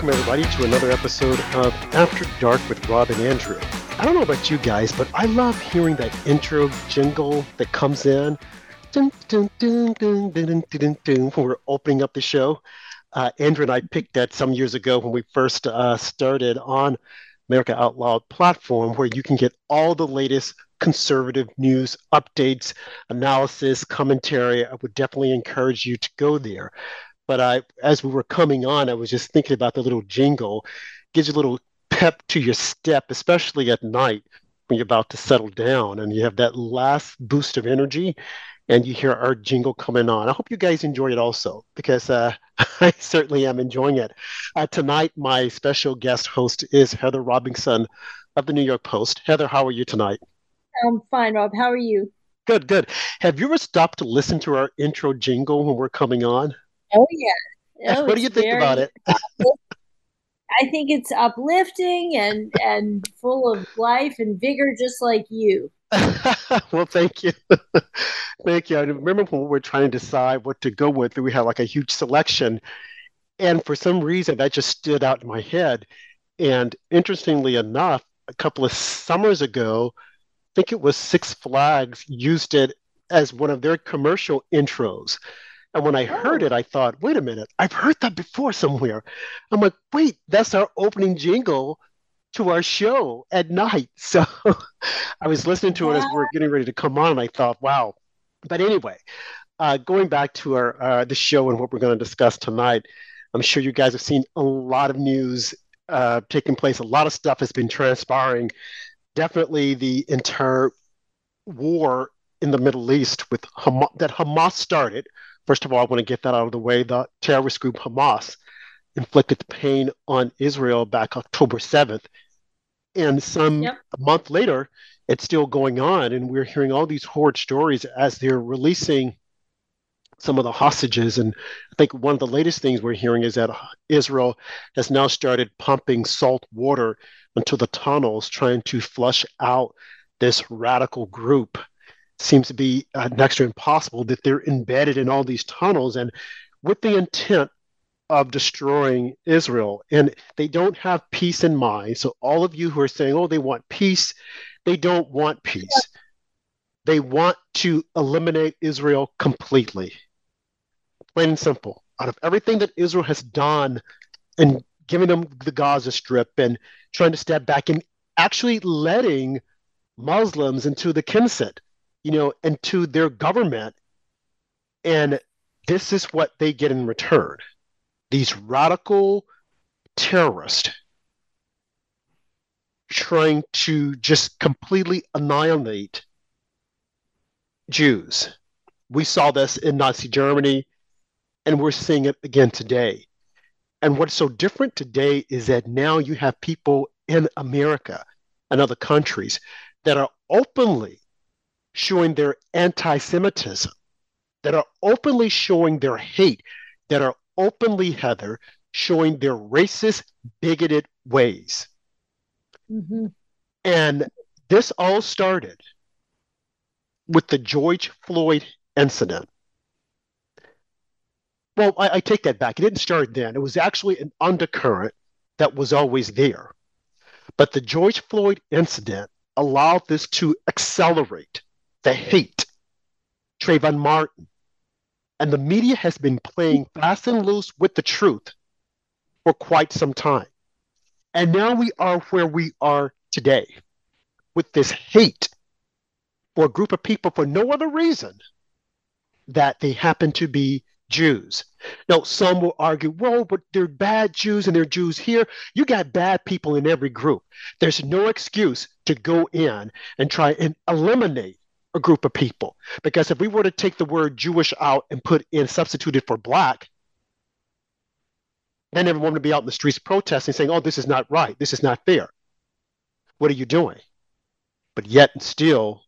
welcome everybody to another episode of After Dark with Rob and Andrew. I don't know about you guys, but I love hearing that intro jingle that comes in dun, dun, dun, dun, dun, dun, dun, when we're opening up the show. Uh, Andrew and I picked that some years ago when we first uh, started on America Out Loud platform, where you can get all the latest conservative news updates, analysis, commentary. I would definitely encourage you to go there. But I, as we were coming on, I was just thinking about the little jingle. Gives you a little pep to your step, especially at night when you're about to settle down and you have that last boost of energy and you hear our jingle coming on. I hope you guys enjoy it also because uh, I certainly am enjoying it. Uh, tonight, my special guest host is Heather Robinson of the New York Post. Heather, how are you tonight? I'm fine, Rob. How are you? Good, good. Have you ever stopped to listen to our intro jingle when we're coming on? Oh, yeah. Oh, what do you think about it? I think it's uplifting and and full of life and vigor, just like you. well, thank you. thank you. I remember when we were trying to decide what to go with, we had like a huge selection. And for some reason, that just stood out in my head. And interestingly enough, a couple of summers ago, I think it was Six Flags used it as one of their commercial intros. And when I heard it, I thought, wait a minute, I've heard that before somewhere. I'm like, wait, that's our opening jingle to our show at night. So I was listening to it as we were getting ready to come on, and I thought, wow. But anyway, uh, going back to our uh, the show and what we're going to discuss tonight, I'm sure you guys have seen a lot of news uh, taking place. A lot of stuff has been transpiring. Definitely the entire war in the Middle East with Ham- that Hamas started. First of all, I want to get that out of the way. The terrorist group Hamas inflicted the pain on Israel back October 7th. And some Yep. a month later, it's still going on. And we're hearing all these horrid stories as they're releasing some of the hostages. And I think one of the latest things we're hearing is that Israel has now started pumping salt water into the tunnels, trying to flush out this radical group. Seems to be uh, next to impossible that they're embedded in all these tunnels and with the intent of destroying Israel. And they don't have peace in mind. So, all of you who are saying, oh, they want peace, they don't want peace. They want to eliminate Israel completely. Plain and simple. Out of everything that Israel has done and giving them the Gaza Strip and trying to step back and actually letting Muslims into the Knesset, you know, into their government. And this is what they get in return these radical terrorists trying to just completely annihilate Jews. We saw this in Nazi Germany, and we're seeing it again today. And what's so different today is that now you have people in America and other countries that are openly showing their anti Semitism, that are openly showing their hate, that are openly, Heather, showing their racist, bigoted ways. hmm And this all started with the George Floyd incident. Well, I, I take that back. It didn't start then. It was actually an undercurrent that was always there. But the George Floyd incident allowed this to accelerate the hate. Trayvon Martin. And the media has been playing fast and loose with the truth for quite some time. And now we are where we are today with this hate for a group of people for no other reason that they happen to be Jews. Now, some will argue, well, but they're bad Jews and they're Jews here. You got bad people in every group. There's no excuse to go in and try and eliminate a group of people. Because if we were to take the word Jewish out and put in substituted for black, then everyone would be out in the streets protesting, saying, oh, this is not right. This is not fair. What are you doing? But yet and still,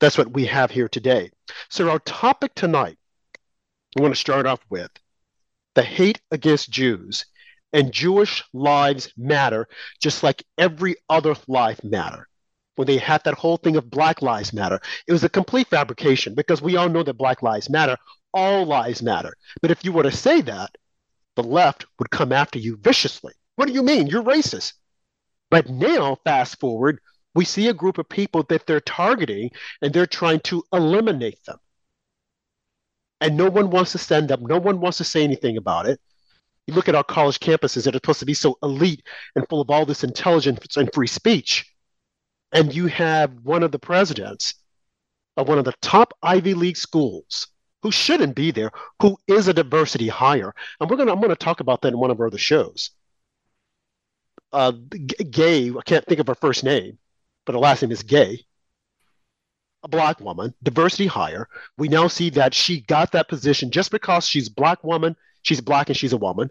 that's what we have here today. So, our topic tonight, I want to start off with the hate against Jews and Jewish lives matter, just like every other life matter. When they had that whole thing of Black Lives Matter, it was a complete fabrication because we all know that Black Lives Matter, all lives matter. But if you were to say that, the left would come after you viciously. What do you mean? You're racist. But now, fast forward, we see a group of people that they're targeting and they're trying to eliminate them. And no one wants to stand up, no one wants to say anything about it. You look at our college campuses that are supposed to be so elite and full of all this intelligence and free speech, and you have one of the presidents of one of the top Ivy League schools who shouldn't be there, who is a diversity hire. And we're gonna I'm gonna talk about that in one of our other shows. Uh, Gay, I can't think of her first name, but her last name is Gay. A black woman, diversity hire. We now see that she got that position just because she's black woman, she's black and she's a woman.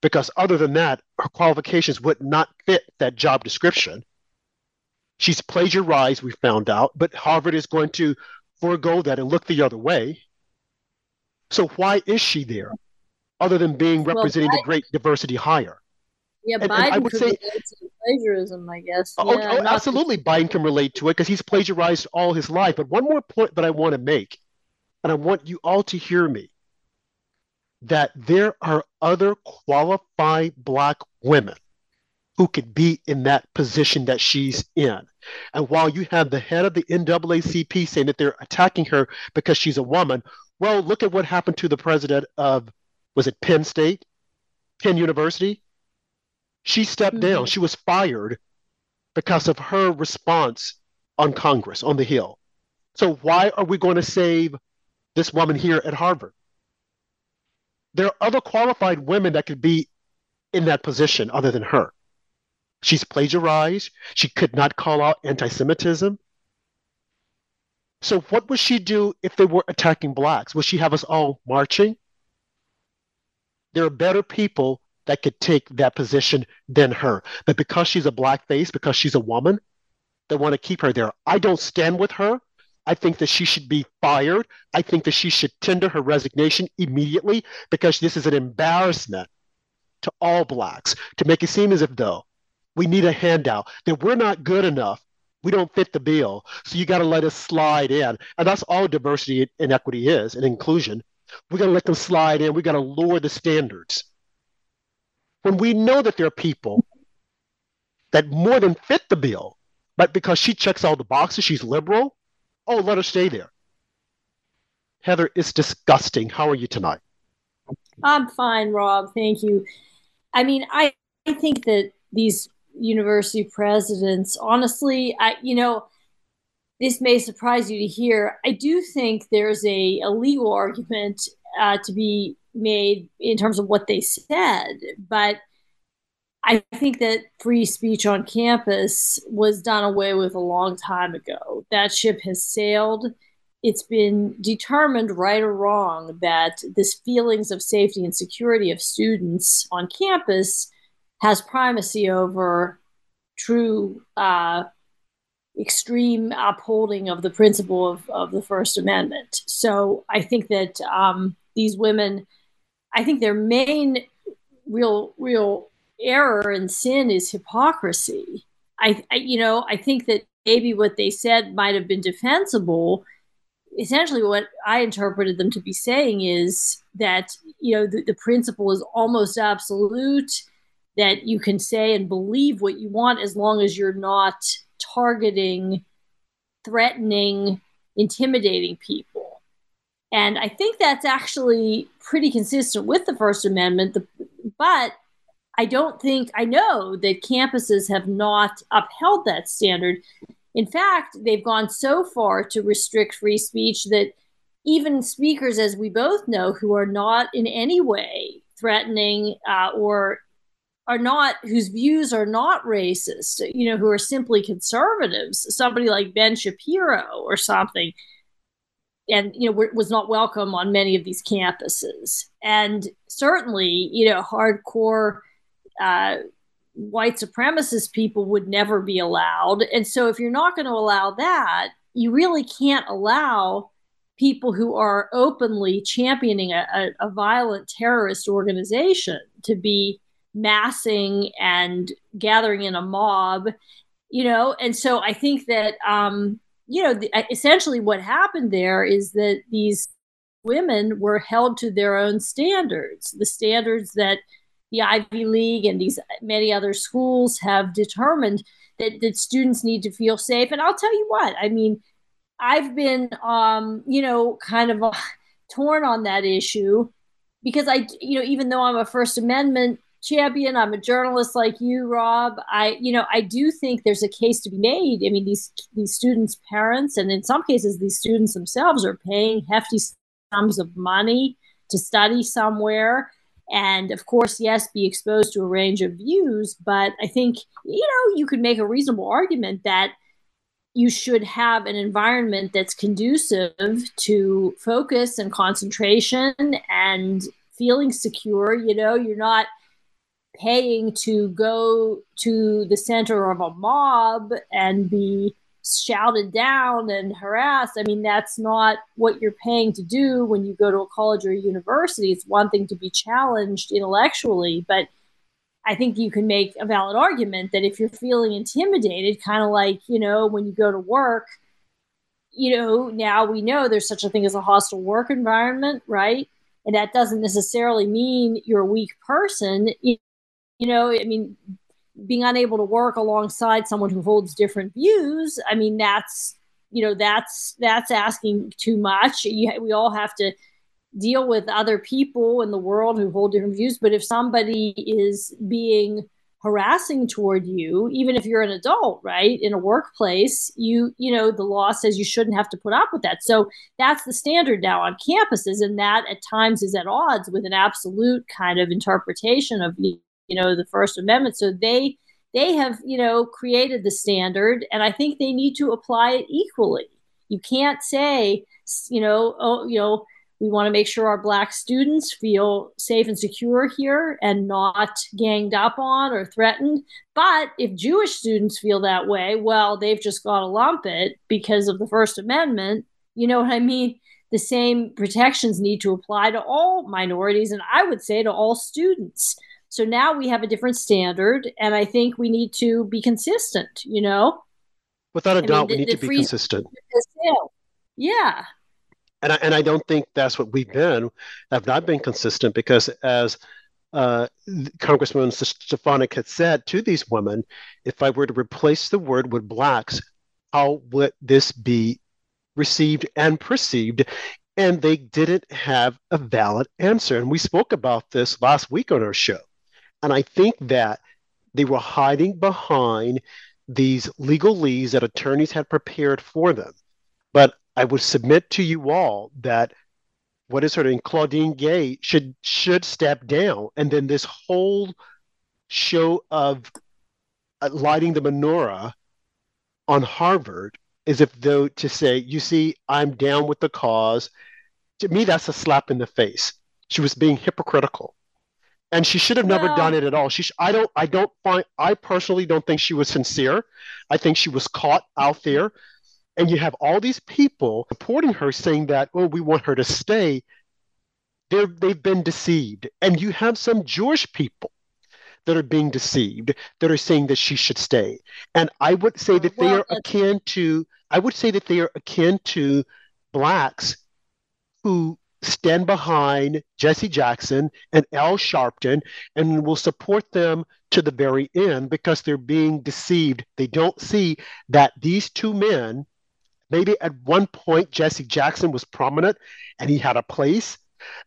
Because other than that, her qualifications would not fit that job description. She's plagiarized, we found out, but Harvard is going to forego that and look the other way. So why is she there, other than being representing well, the great diversity hire? Yeah, and, Biden and I would say plagiarism, I guess. Oh, yeah, oh, absolutely, Biden can relate to it because he's plagiarized all his life. But one more point that I want to make, and I want you all to hear me, that there are other qualified black women who could be in that position that she's in. And while you have the head of the NAACP saying that they're attacking her because she's a woman, well, look at what happened to the president of, was it Penn State, Penn University? She stepped mm-hmm. down. She was fired because of her response on Congress, on the Hill. So why are we going to save this woman here at Harvard? There are other qualified women that could be in that position other than her. She's plagiarized. She could not call out anti Semitism. So, what would she do if they were attacking blacks? Would she have us all marching? There are better people that could take that position than her. But because she's a black face, because she's a woman, they want to keep her there. I don't stand with her. I think that she should be fired. I think that she should tender her resignation immediately because this is an embarrassment to all blacks to make it seem as if though we need a handout that we're not good enough we don't fit the bill. So you got to let us slide in. And that's all diversity and equity is and inclusion. We got to let them slide in. We got to lower the standards. When we know that there are people that more than fit the bill, but because she checks all the boxes, she's liberal, oh, let her stay there. Heather, it's disgusting. How are you tonight? I'm fine, Rob. Thank you. I mean, I, I think that these university presidents. Honestly, I you know, this may surprise you to hear. I do think there's a, a legal argument uh, to be made in terms of what they said, but I think that free speech on campus was done away with a long time ago. That ship has sailed. It's been determined, right or wrong, that this feelings of safety and security of students on campus has primacy over true uh, extreme upholding of the principle of, of the First Amendment. So I think that um, these women, I think their main real real error and sin is hypocrisy. I, I you know I think that maybe what they said might have been defensible. Essentially, what I interpreted them to be saying is that you know the, the principle is almost absolute that you can say and believe what you want as long as you're not targeting, threatening, intimidating people. And I think that's actually pretty consistent with the First Amendment. But I don't think, I know that campuses have not upheld that standard. In fact, they've gone so far to restrict free speech that even speakers, as we both know, who are not in any way threatening uh, or are not whose views are not racist you know who are simply conservatives somebody like ben shapiro or something. And you know was not welcome on many of these campuses. And certainly you know hardcore uh, white supremacist people would never be allowed. And so if you're not going to allow that you really can't allow people who are openly championing a, a, a violent terrorist organization to be massing and gathering in a mob, you know. And so I think that, um, you know, the, essentially what happened there is that these women were held to their own standards, the standards that the Ivy League and these many other schools have determined that, that students need to feel safe. And I'll tell you what, I mean, I've been, um, you know, kind of uh, torn on that issue because I, you know, even though I'm a First Amendment champion, I'm a journalist like you, Rob. I, you know, I do think there's a case to be made. I mean, these these students' parents, and in some cases, these students themselves are paying hefty sums of money to study somewhere and of course yes be exposed to a range of views but i think you know you could make a reasonable argument that you should have an environment that's conducive to focus and concentration and feeling secure you know you're not paying to go to the center of a mob and be shouted down and harassed. I mean, that's not what you're paying to do when you go to a college or a university. It's one thing to be challenged intellectually, but I think you can make a valid argument that if you're feeling intimidated, kind of like, you know, when you go to work, you know, now we know there's such a thing as a hostile work environment, right? And that doesn't necessarily mean you're a weak person. You know, I mean, being unable to work alongside someone who holds different views i mean that's you know that's that's asking too much. You, we all have to deal with other people in the world who hold different views. But if somebody is being harassing toward you even if you're an adult right in a workplace you you know the law says you shouldn't have to put up with that. So that's the standard now on campuses. And that at times is at odds with an absolute kind of interpretation of you know the first amendment. So they they have you know created the standard and i think they need to apply it equally. You can't say you know oh you know we want to make sure our black students feel safe and secure here and not ganged up on or threatened. But if jewish students feel that way well they've just got to lump it because of the first amendment. You know what i mean? The same protections need to apply to all minorities and i would say to all students so now we have a different standard, and I think we need to be consistent, you know? Without a I doubt, mean, we need to be consistent. Yeah. And I, and I don't think that's what we've been, have not been consistent because as uh, Congressman Stefanik had said to these women, if I were to replace the word with blacks, how would this be received and perceived? And they didn't have a valid answer. And we spoke about this last week on our show. And I think that they were hiding behind these legal legalese that attorneys had prepared for them. But I would submit to you all that what is her name, Claudine Gay, should should step down, and then this whole show of uh, lighting the menorah on Harvard is if though to say, you see, I'm down with the cause. To me, that's a slap in the face. She was being hypocritical and she should have never done it at all. She, sh- I don't, I don't find, I personally don't think she was sincere. I think she was caught out there, and you have all these people supporting her, saying that, oh, we want her to stay. They're, they've been deceived, and you have some Jewish people that are being deceived that are saying that she should stay. And I would say that well, they are akin to, I would say that they are akin to blacks who stand behind Jesse Jackson and Al Sharpton and will support them to the very end because they're being deceived. They don't see that these two men, maybe at one point Jesse Jackson was prominent and he had a place,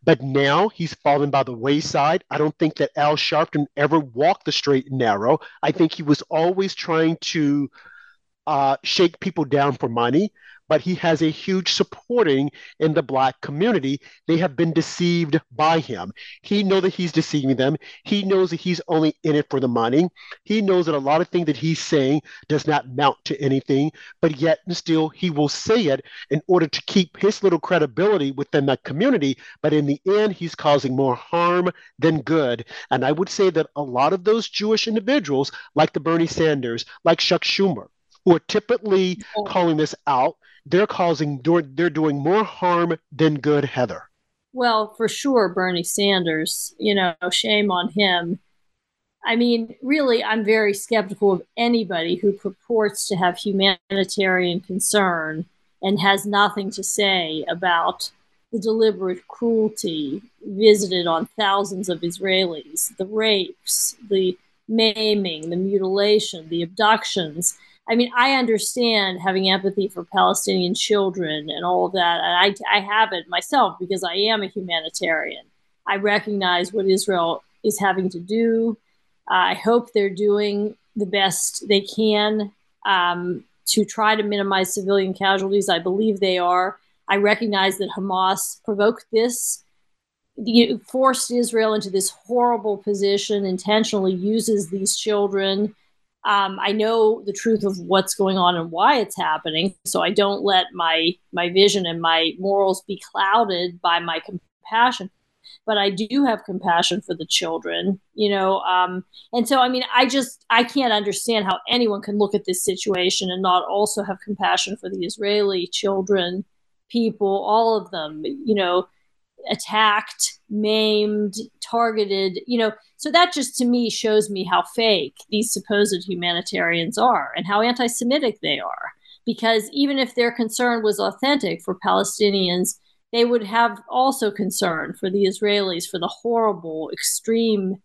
but now he's fallen by the wayside. I don't think that Al Sharpton ever walked the straight and narrow. I think he was always trying to uh, shake people down for money but he has a huge supporting in the black community. They have been deceived by him. He knows that he's deceiving them. He knows that he's only in it for the money. He knows that a lot of things that he's saying does not mount to anything, but yet and still he will say it in order to keep his little credibility within that community. But in the end, he's causing more harm than good. And I would say that a lot of those Jewish individuals, like the Bernie Sanders, like Chuck Schumer, who are typically oh. calling this out, they're causing they're doing more harm than good, Heather. Well, for sure, Bernie Sanders, you know, shame on him. I mean, really, I'm very skeptical of anybody who purports to have humanitarian concern and has nothing to say about the deliberate cruelty visited on thousands of Israelis, the rapes, the maiming, the mutilation, the abductions. I mean, I understand having empathy for Palestinian children and all of that. And I, I have it myself because I am a humanitarian. I recognize what Israel is having to do. I hope they're doing the best they can um, to try to minimize civilian casualties. I believe they are. I recognize that Hamas provoked this, forced Israel into this horrible position, intentionally uses these children. Um, I know the truth of what's going on and why it's happening, so I don't let my my vision and my morals be clouded by my compassion but I do have compassion for the children, you know. Um, and so, I mean, I just I can't understand how anyone can look at this situation and not also have compassion for the Israeli children, people, all of them, you know, attacked, maimed, targeted, you know. So that just to me shows me how fake these supposed humanitarians are and how anti-Semitic they are. Because even if their concern was authentic for Palestinians they would have also concern for the Israelis for the horrible, extreme,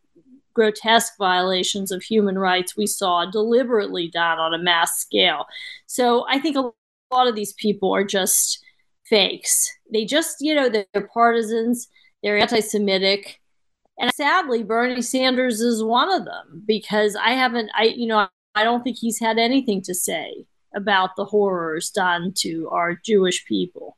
grotesque violations of human rights we saw deliberately done on a mass scale. So I think a lot of these people are just fakes. They just, you know, they're partisans, they're anti Semitic. And sadly, Bernie Sanders is one of them because I haven't, I, you know, I don't think he's had anything to say about the horrors done to our Jewish people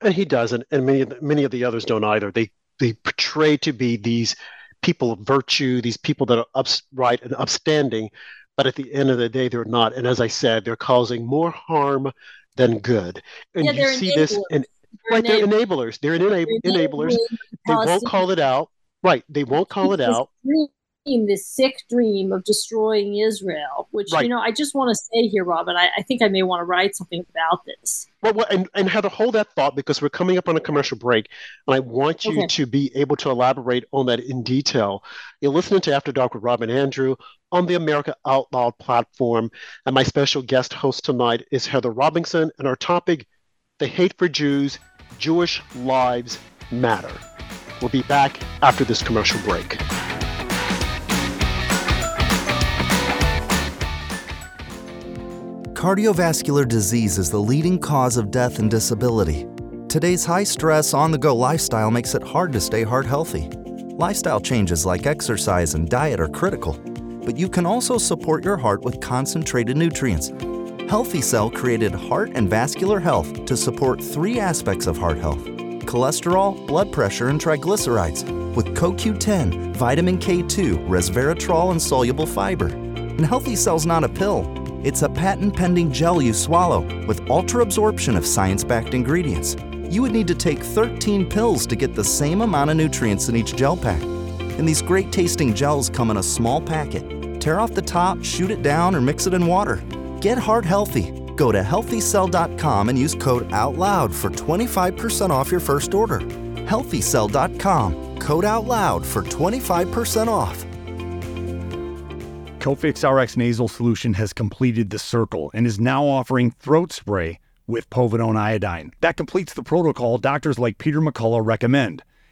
and he doesn't, and many of the, many of the others don't either. They they portray to be these people of virtue, these people that are upright and upstanding, but at the end of the day, they're not. And as I said, they're causing more harm than good. And yeah, you see enablers. this, and right, they're enablers. They're, enab- they're enablers. They won't call it out. Right, they won't call it out dream, this sick dream of destroying Israel, which, right. you know, I just want to say here, Robin, I, I, think I may want to write something about this. Well, well and, and Heather, hold that thought because we're coming up on a commercial break, and I want you okay. to be able to elaborate on that in detail. You're listening to After Dark with Rob and Andrew on the America Out Loud platform, and my special guest host tonight is Heather Robinson, and our topic, The Hate for Jews, Jewish Lives Matter. We'll be back after this commercial break. Cardiovascular disease is the leading cause of death and disability. Today's high stress, on the go lifestyle makes it hard to stay heart healthy. Lifestyle changes like exercise and diet are critical, but you can also support your heart with concentrated nutrients. Healthy Cell created Heart and Vascular Health to support three aspects of heart health cholesterol, blood pressure, and triglycerides, with CoQ10, vitamin K2, resveratrol, and soluble fiber. And Healthy Cell's not a pill. It's a patent pending gel you swallow with ultra absorption of science backed ingredients. You would need to take 13 pills to get the same amount of nutrients in each gel pack. And these great tasting gels come in a small packet. Tear off the top, shoot it down, or mix it in water. Get heart healthy. Go to healthycell.com and use code OUTLOUD for 25% off your first order. Healthycell.com, code OUTLOUD for 25% off. Cofix RX nasal solution has completed the circle and is now offering throat spray with povidone iodine. That completes the protocol doctors like Peter McCullough recommend.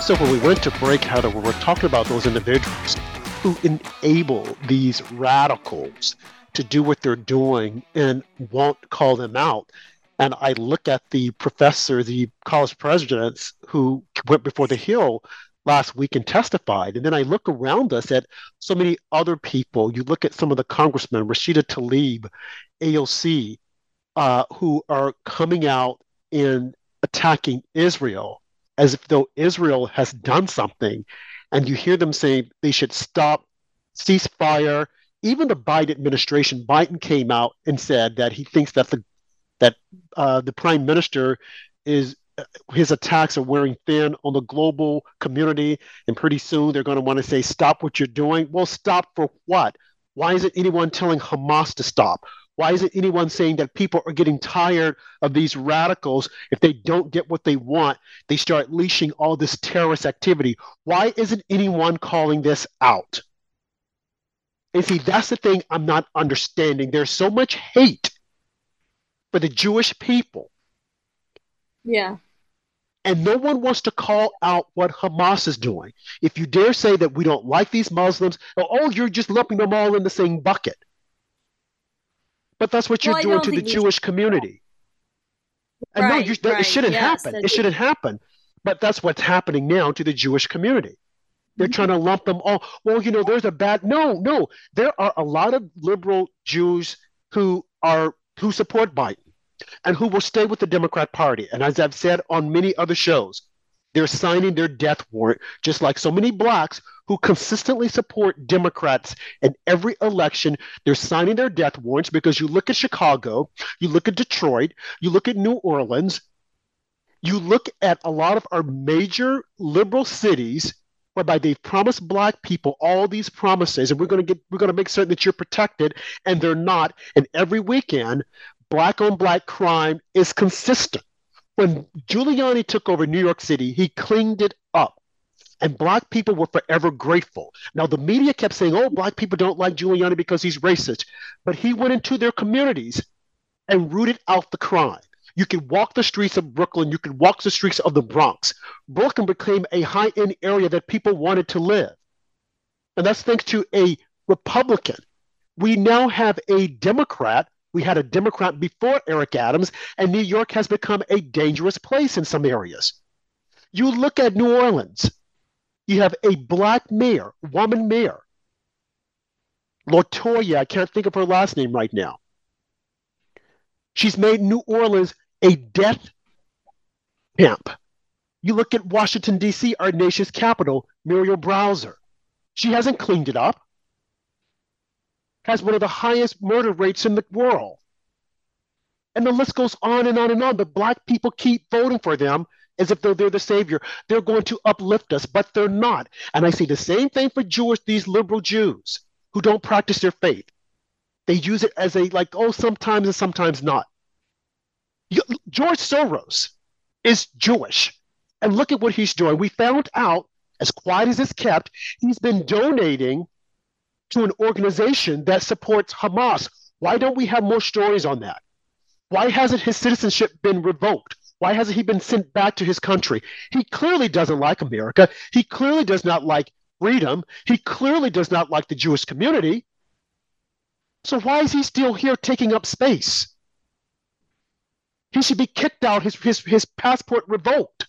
So when we went to break, Heather, we were talking about those individuals who enable these radicals to do what they're doing and won't call them out. And I look at the professor, the college presidents who went before the Hill last week and testified. And then I look around us at so many other people. You look at some of the congressmen, Rashida Tlaib, AOC, uh, who are coming out and attacking Israel as if though Israel has done something. And you hear them saying they should stop, ceasefire. Even the Biden administration, Biden came out and said that he thinks that the that uh, the prime minister is his attacks are wearing thin on the global community, and pretty soon they're going to want to say, "Stop what you're doing." Well, stop for what? Why isn't anyone telling Hamas to stop? Why isn't anyone saying that people are getting tired of these radicals? If they don't get what they want, they start leashing all this terrorist activity. Why isn't anyone calling this out? And see, that's the thing I'm not understanding. There's so much hate for the Jewish people. Yeah. And no one wants to call out what Hamas is doing. If you dare say that we don't like these Muslims, oh, oh you're just lumping them all in the same bucket. But that's what you're well, doing to the Jewish community. And right, no, that, right. it shouldn't yes, happen. It shouldn't happen. But that's what's happening now to the Jewish community. They're mm-hmm. trying to lump them all. Well, you know, there's a bad. No, no. There are a lot of liberal Jews who are who support Biden and who will stay with the Democrat Party. And as I've said on many other shows, they're signing their death warrant, just like so many blacks who consistently support Democrats in every election. They're signing their death warrants because you look at Chicago, you look at Detroit, you look at New Orleans, you look at a lot of our major liberal cities whereby they've promised black people all these promises and we're going to get we're going to make certain that you're protected and they're not and every weekend black on black crime is consistent when Giuliani took over New York City he cleaned it up and black people were forever grateful. Now, the media kept saying, oh, black people don't like Giuliani because he's racist. But he went into their communities and rooted out the crime. You can walk the streets of Brooklyn, you can walk the streets of the Bronx. Brooklyn became a high end area that people wanted to live. And that's thanks to a Republican. We now have a Democrat. We had a Democrat before Eric Adams, and New York has become a dangerous place in some areas. You look at New Orleans, you have a black mayor, woman mayor. Latoya, I can't think of her last name right now. She's made New Orleans a death camp. You look at Washington, D.C., our nation's capital, Muriel Bowser. She hasn't cleaned it up. Has one of the highest murder rates in the world. And the list goes on and on and on. But black people keep voting for them as if they're, they're the savior. They're going to uplift us, but they're not. And I see the same thing for Jewish, these liberal Jews who don't practice their faith. They use it as a, like, oh, sometimes and sometimes not. You, George Soros is Jewish. And look at what he's doing. We found out, as quiet as it's kept, he's been donating to an organization that supports Hamas. Why don't we have more stories on that? Why hasn't his citizenship been revoked? Why hasn't he been sent back to his country? He clearly doesn't like America. He clearly does not like freedom. He clearly does not like the Jewish community. So why is he still here taking up space? He should be kicked out, his, his, his passport revoked.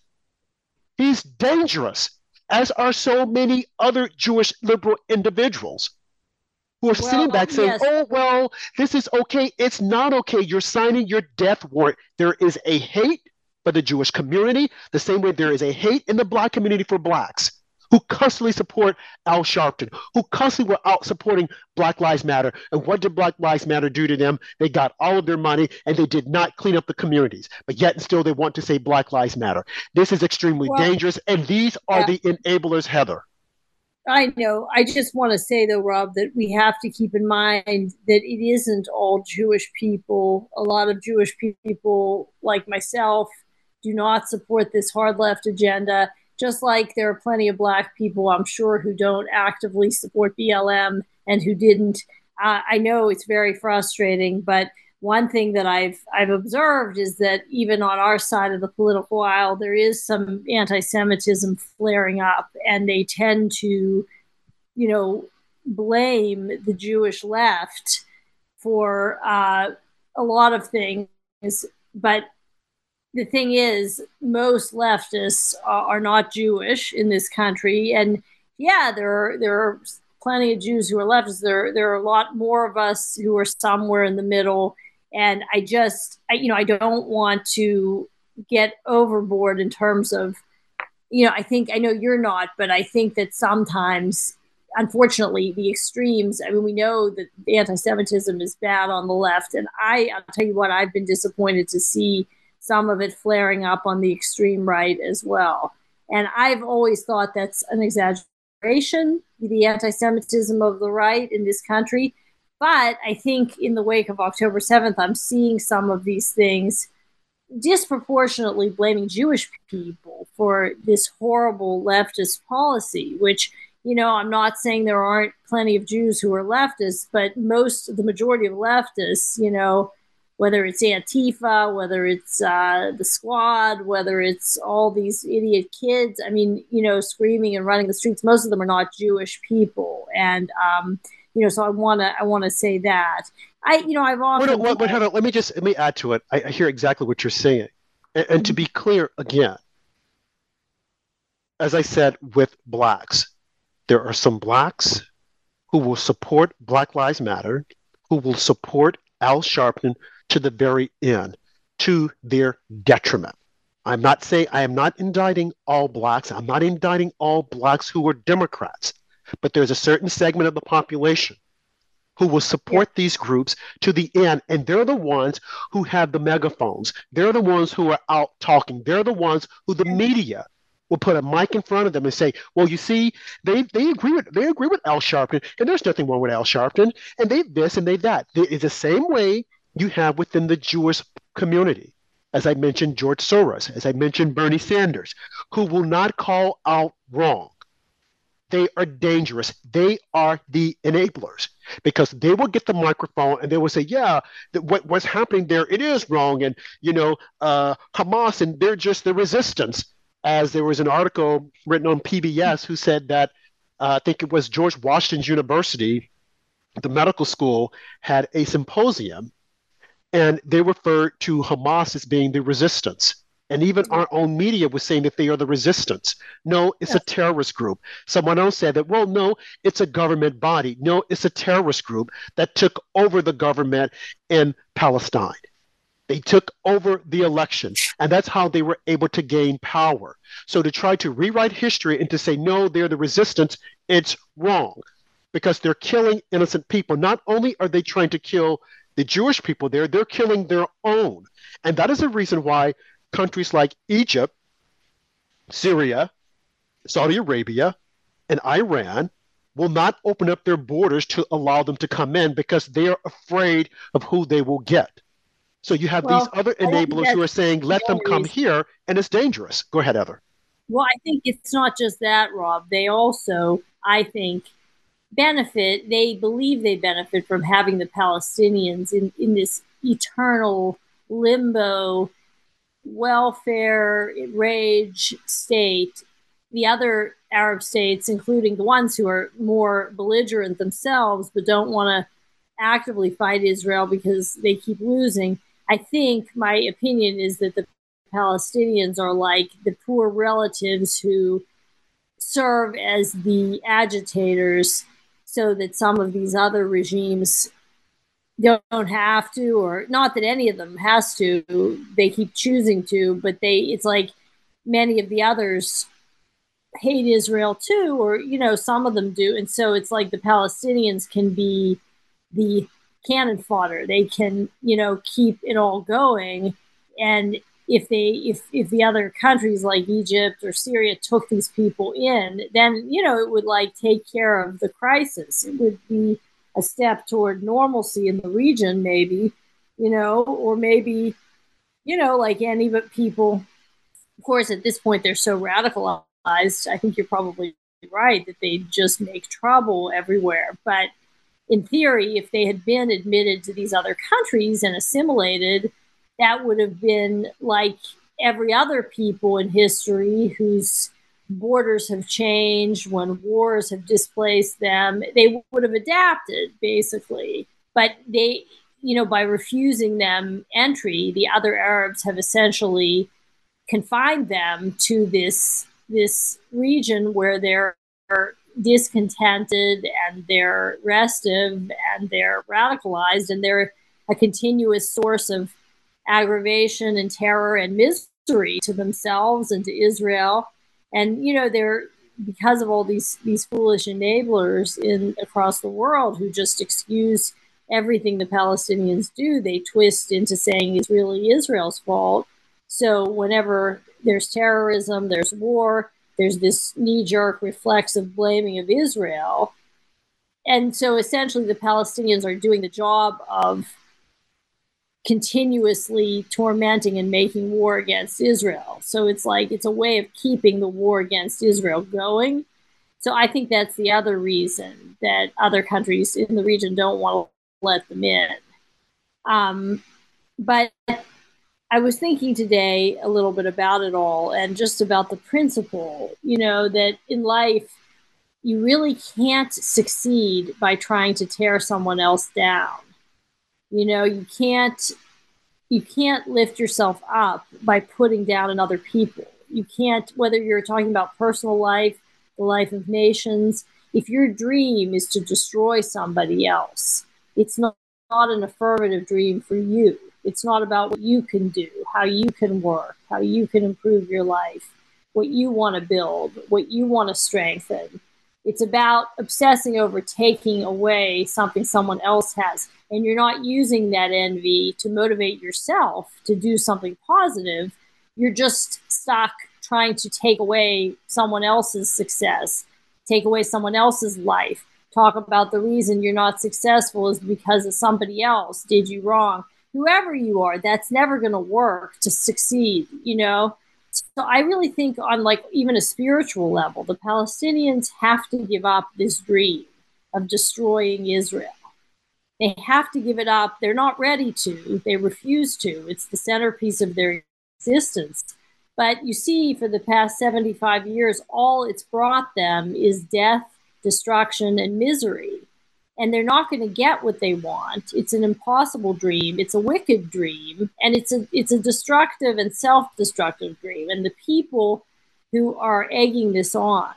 He's dangerous, as are so many other Jewish liberal individuals who are well, sitting back oh, saying, yes. oh, well, this is okay. It's not okay. You're signing your death warrant. There is a hate for the Jewish community, the same way there is a hate in the black community for blacks who constantly support Al Sharpton, who constantly were out supporting Black Lives Matter. And what did Black Lives Matter do to them? They got all of their money and they did not clean up the communities. But yet and still they want to say Black Lives Matter. This is extremely well, dangerous. And these are yeah. the enablers, Heather. I know. I just want to say, though, Rob, that we have to keep in mind that it isn't all Jewish people. A lot of Jewish people, like myself, do not support this hard left agenda. Just like there are plenty of black people, I'm sure, who don't actively support BLM and who didn't. Uh, I know it's very frustrating, but one thing that I've I've observed is that even on our side of the political aisle, there is some anti-Semitism flaring up, and they tend to, you know, blame the Jewish left for uh, a lot of things. But the thing is, most leftists are, not Jewish in this country, and yeah, there are there are plenty of Jews who are leftists. There there are a lot more of us who are somewhere in the middle, and I just I, you know I don't want to get overboard in terms of you know I think I know you're not, but I think that sometimes unfortunately the extremes i mean we know that anti-semitism is bad on the left and i i'll tell you what i've been disappointed to see some of it flaring up on the extreme right as well. And I've always thought that's an exaggeration, the anti Semitism of the right in this country. But I think in the wake of October 7th, I'm seeing some of these things disproportionately blaming Jewish people for this horrible leftist policy, which, you know, I'm not saying there aren't plenty of Jews who are leftists, but most, the majority of leftists, you know, whether it's Antifa, whether it's uh, the squad, whether it's all these idiot kids, I mean, you know, screaming and running the streets, most of them are not Jewish people. And, um, you know, so I want to, I want to say that. I, you know, I've often. Wait, wait, wait. Let me just let me add to it. I, I hear exactly what you're saying, and, and to be clear again, as I said with blacks, there are some blacks who will support Black Lives Matter, who will support Al Sharpton to the very end, to their detriment. I'm not saying I am not indicting all blacks. I'm not indicting all blacks who are Democrats, but there's a certain segment of the population who will support yeah. these groups to the end. And they're the ones who have the megaphones. They're the ones who are out talking. They're the ones who the media will put a mic in front of them and say, "Well, you see, they they agree with they agree with Al Sharpton, and there's nothing wrong with Al Sharpton, and they this and they that." It's the same way you have within the Jewish community. As I mentioned, George Soros, as I mentioned, Bernie Sanders, who will not call out wrong. They are dangerous. They are the enablers because they will get the microphone and they will say, "Yeah, what, what's happening there? It is wrong." And you know, uh, Hamas and they're just the resistance. As there was an article written on PBS who said that uh, I think it was George Washington's University, the medical school, had a symposium, and they referred to Hamas as being the resistance. And even our own media was saying that they are the resistance. No, it's yes. a terrorist group. Someone else said that, well, no, it's a government body. No, it's a terrorist group that took over the government in Palestine. They took over the election, and that's how they were able to gain power. So to try to rewrite history and to say, no, they're the resistance, it's wrong because they're killing innocent people. Not only are they trying to kill the Jewish people there, they're killing their own. And that is a reason why countries like Egypt, Syria, Saudi Arabia, and Iran will not open up their borders to allow them to come in because they are afraid of who they will get. So you have well, these other enablers who are saying, let them come here, and it's dangerous. Go ahead, Heather. Well, I think it's not just that, Rob. They also, I think, benefit, they believe they benefit from having the Palestinians in, in this eternal limbo welfare rage state, the other Arab states, including the ones who are more belligerent themselves but don't want to actively fight Israel because they keep losing. I think my opinion is that the Palestinians are like the poor relatives who serve as the agitators so that some of these other regimes don't have to or not that any of them has to they keep choosing to but they it's like many of the others hate israel too or you know some of them do. And so it's like the palestinians can be the cannon fodder. They can you know keep it all going. And if they if if the other countries like egypt or syria took these people in then you know it would like take care of the crisis. It would be a step toward normalcy in the region, maybe, you know, or maybe, you know, like any but people, of course, at this point, they're so radicalized. I think you're probably right that they just make trouble everywhere. But in theory, if they had been admitted to these other countries and assimilated, that would have been like every other people in history whose borders have changed, when wars have displaced them, they would have adapted basically. But they, you know, by refusing them entry, the other Arabs have essentially confined them to this this region where they're discontented and they're restive and they're radicalized and they're a continuous source of aggravation and terror and misery to themselves and to Israel and you know they're because of all these these foolish enablers in across the world who just excuse everything the Palestinians do, they twist into saying it's really Israel's fault. So whenever there's terrorism, there's war, there's this knee jerk reflexive blaming of Israel. And so essentially, the Palestinians are doing the job of continuously tormenting and making war against Israel. So it's like it's a way of keeping the war against Israel going. So I think that's the other reason that other countries in the region don't want to let them in. Um, but I was thinking today a little bit about it all and just about the principle, you know, that in life, you really can't succeed by trying to tear someone else down. You know, you can't you can't lift yourself up by putting down another people. You can't whether you're talking about personal life, the life of nations, if your dream is to destroy somebody else, it's not, not an affirmative dream for you it's not about what you can do, how you can work, how you can improve your life, what you want to build, what you want to strengthen. It's about obsessing over taking away something someone else has. And you're not using that envy to motivate yourself to do something positive. You're just stuck trying to take away someone else's success, take away someone else's life, talk about the reason you're not successful is because of somebody else did you wrong whoever you are, that's never going to work to succeed, you know? So I really think on like even a spiritual level, the Palestinians have to give up this dream of destroying Israel. They have to give it up. They're not ready to. They refuse to. It's the centerpiece of their existence. But you see, for the past 75 years, all it's brought them is death, destruction, and misery and they're not going to get what they want. It's an impossible dream. It's a wicked dream, and it's a it's a destructive and self-destructive dream. And the people who are egging this on,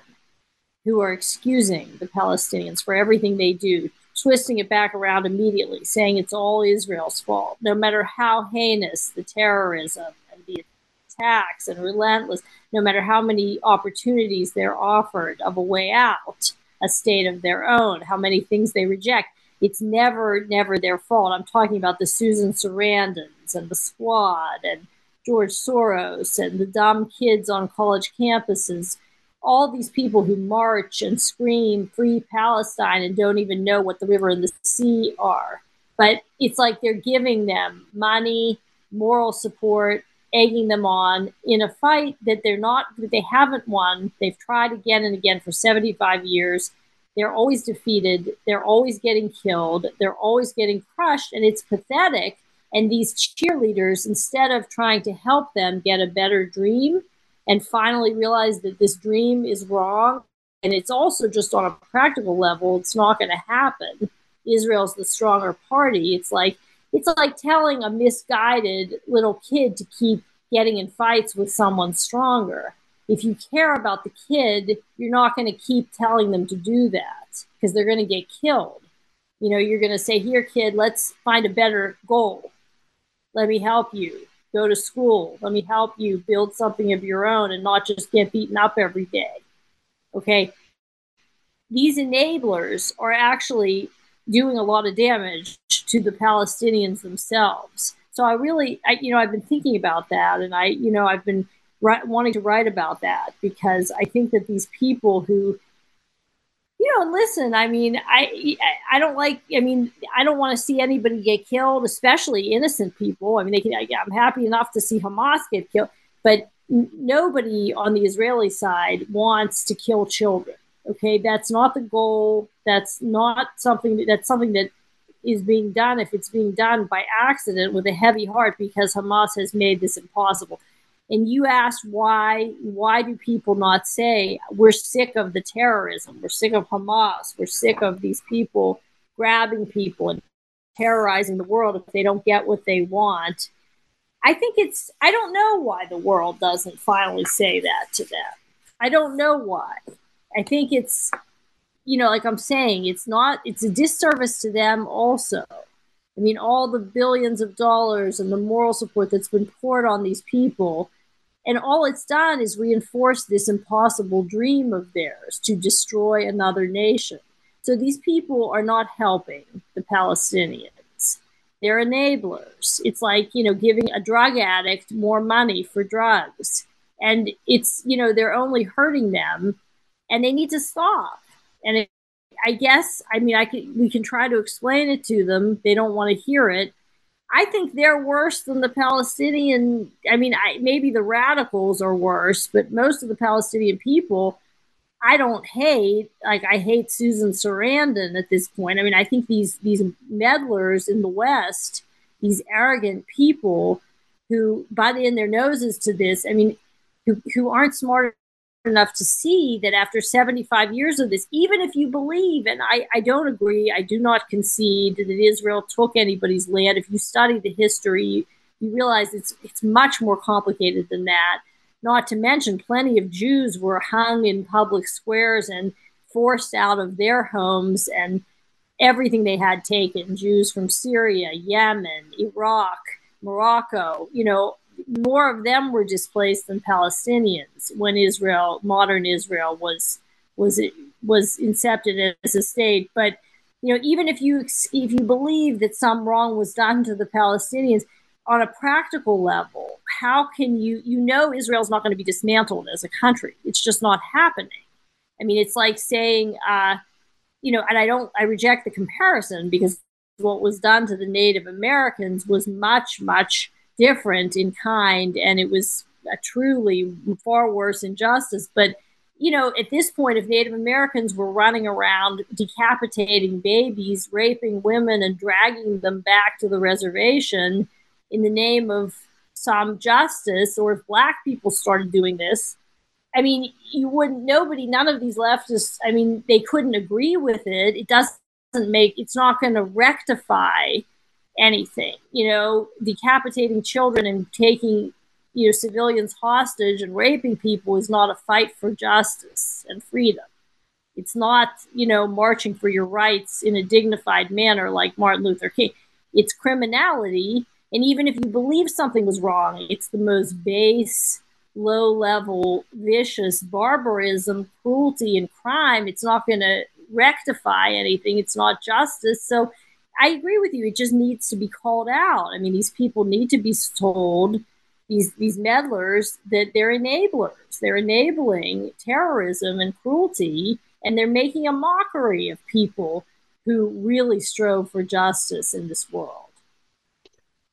who are excusing the Palestinians for everything they do, twisting it back around immediately, saying it's all Israel's fault, no matter how heinous the terrorism and the attacks and relentless, no matter how many opportunities they're offered of a way out a state of their own, how many things they reject. It's never, never their fault. I'm talking about the Susan Sarandons and the Squad and George Soros and the dumb kids on college campuses. All these people who march and scream free Palestine and don't even know what the river and the sea are. But it's like they're giving them money, moral support, egging them on in a fight that they're not that they haven't won. They've tried again and again for 75 years. They're always defeated. They're always getting killed. They're always getting crushed. And it's pathetic. And these cheerleaders instead of trying to help them get a better dream and finally realize that this dream is wrong and it's also just on a practical level it's not going to happen. Israel's the stronger party. It's like it's like telling a misguided little kid to keep getting in fights with someone stronger. If you care about the kid, you're not going to keep telling them to do that because they're going to get killed. You know, you're going to say, Here, kid, let's find a better goal. Let me help you. Go to school. Let me help you build something of your own and not just get beaten up every day. Okay. These enablers are actually doing a lot of damage to the Palestinians themselves. So I really, I, you know, I've been thinking about that, and I, you know, I've been wanting to write about that because I think that these people who, you know, listen, I mean, I, I don't like, I mean, I don't want to see anybody get killed, especially innocent people. I mean, they can, I, I'm happy enough to see Hamas get killed, but nobody on the Israeli side wants to kill children. Okay, that's not the goal. That's not something. That, that's something that is being done. If it's being done by accident with a heavy heart because Hamas has made this impossible. And you asked why? Why do people not say we're sick of the terrorism? We're sick of Hamas. We're sick of these people grabbing people and terrorizing the world if they don't get what they want. I think it's. I don't know why the world doesn't finally say that to them. I don't know why. I think it's, you know, like I'm saying, it's not, it's a disservice to them also. I mean, all the billions of dollars and the moral support that's been poured on these people. And all it's done is reinforce this impossible dream of theirs to destroy another nation. So these people are not helping the Palestinians. they're enablers. It's like, you know, giving a drug addict more money for drugs. And it's, you know, they're only hurting them and they need to stop. And it, I guess, I mean, I can, we can try to explain it to them. They don't want to hear it. I think they're worse than the Palestinian. I mean, I, maybe the radicals are worse, but most of the Palestinian people I don't hate like I hate Susan Sarandon at this point. I mean, I think these these meddlers in the West, these arrogant people who butt in their noses to this. I mean, who who aren't smart enough to see that after 75 years of this, even if you believe, and I, I don't agree, I do not concede that Israel took anybody's land. If you study the history, you realize it's it's much more complicated than that not to mention, plenty of Jews were hung in public squares and forced out of their homes and everything they had taken Jews from Syria, Yemen, Iraq, Morocco, you know, more of them were displaced than Palestinians when Israel, modern Israel, was was was incepted as a state. But you know, even if you if you believe that some wrong was done to the Palestinians, on a practical level, how can you, you know, Israel's not going to be dismantled as a country. It's just not happening. I mean, it's like saying, uh, you know, and I don't, I reject the comparison because what was done to the Native Americans was much, much different in kind, and it was a truly far worse injustice. But you know, at this point, if Native Americans were running around decapitating babies, raping women, and dragging them back to the reservation, in the name of some justice, or if black people started doing this, I mean, you wouldn't, nobody, none of these leftists, I mean, they couldn't agree with it. It doesn't make, it's not going to rectify anything. You know, decapitating children and taking, you know, civilians hostage and raping people is not a fight for justice and freedom. It's not, you know, marching for your rights in a dignified manner like Martin Luther King. It's criminality and even if you believe something was wrong, it's the most base, low level, vicious barbarism, cruelty, and crime. It's not going to rectify anything. It's not justice. So I agree with you. It just needs to be called out. I mean, these people need to be told, these, these meddlers, that they're enablers. They're enabling terrorism and cruelty, and they're making a mockery of people who really strove for justice in this world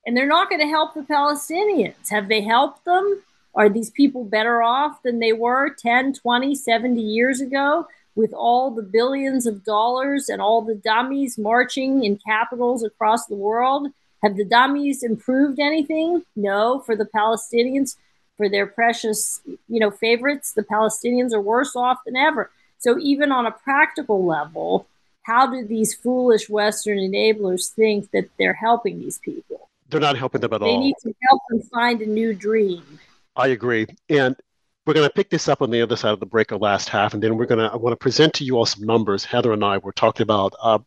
and they're not going to help the Palestinians. Have they helped them? Are these people better off than they were 10, 20, 70 years ago with all the billions of dollars and all the dummies marching in capitals across the world? Have the dummies improved anything? No, for the Palestinians, for their precious, you know, favorites, the Palestinians are worse off than ever. So even on a practical level, how do these foolish Western enablers think that they're helping these people? they're not helping them at they all. They need to help them find a new dream. I agree. And we're going to pick this up on the other side of the break, the last half, and then we're going to. I want to present to you all some numbers. Heather and I were talking about uh,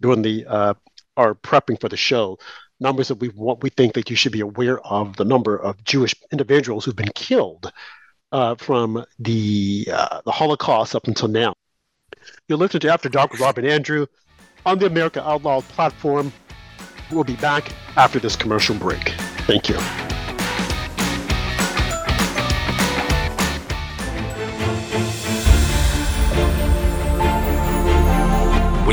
doing the uh, our prepping for the show. Numbers that we what we think that you should be aware of. The number of Jewish individuals who've been killed uh, from the uh, the Holocaust up until now. You're listening to After Dark with Rob and Andrew on the America Out Loud platform. We'll be back after this commercial break. Thank you.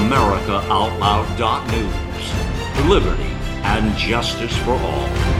AmericaOutloud.news. Liberty and justice for all.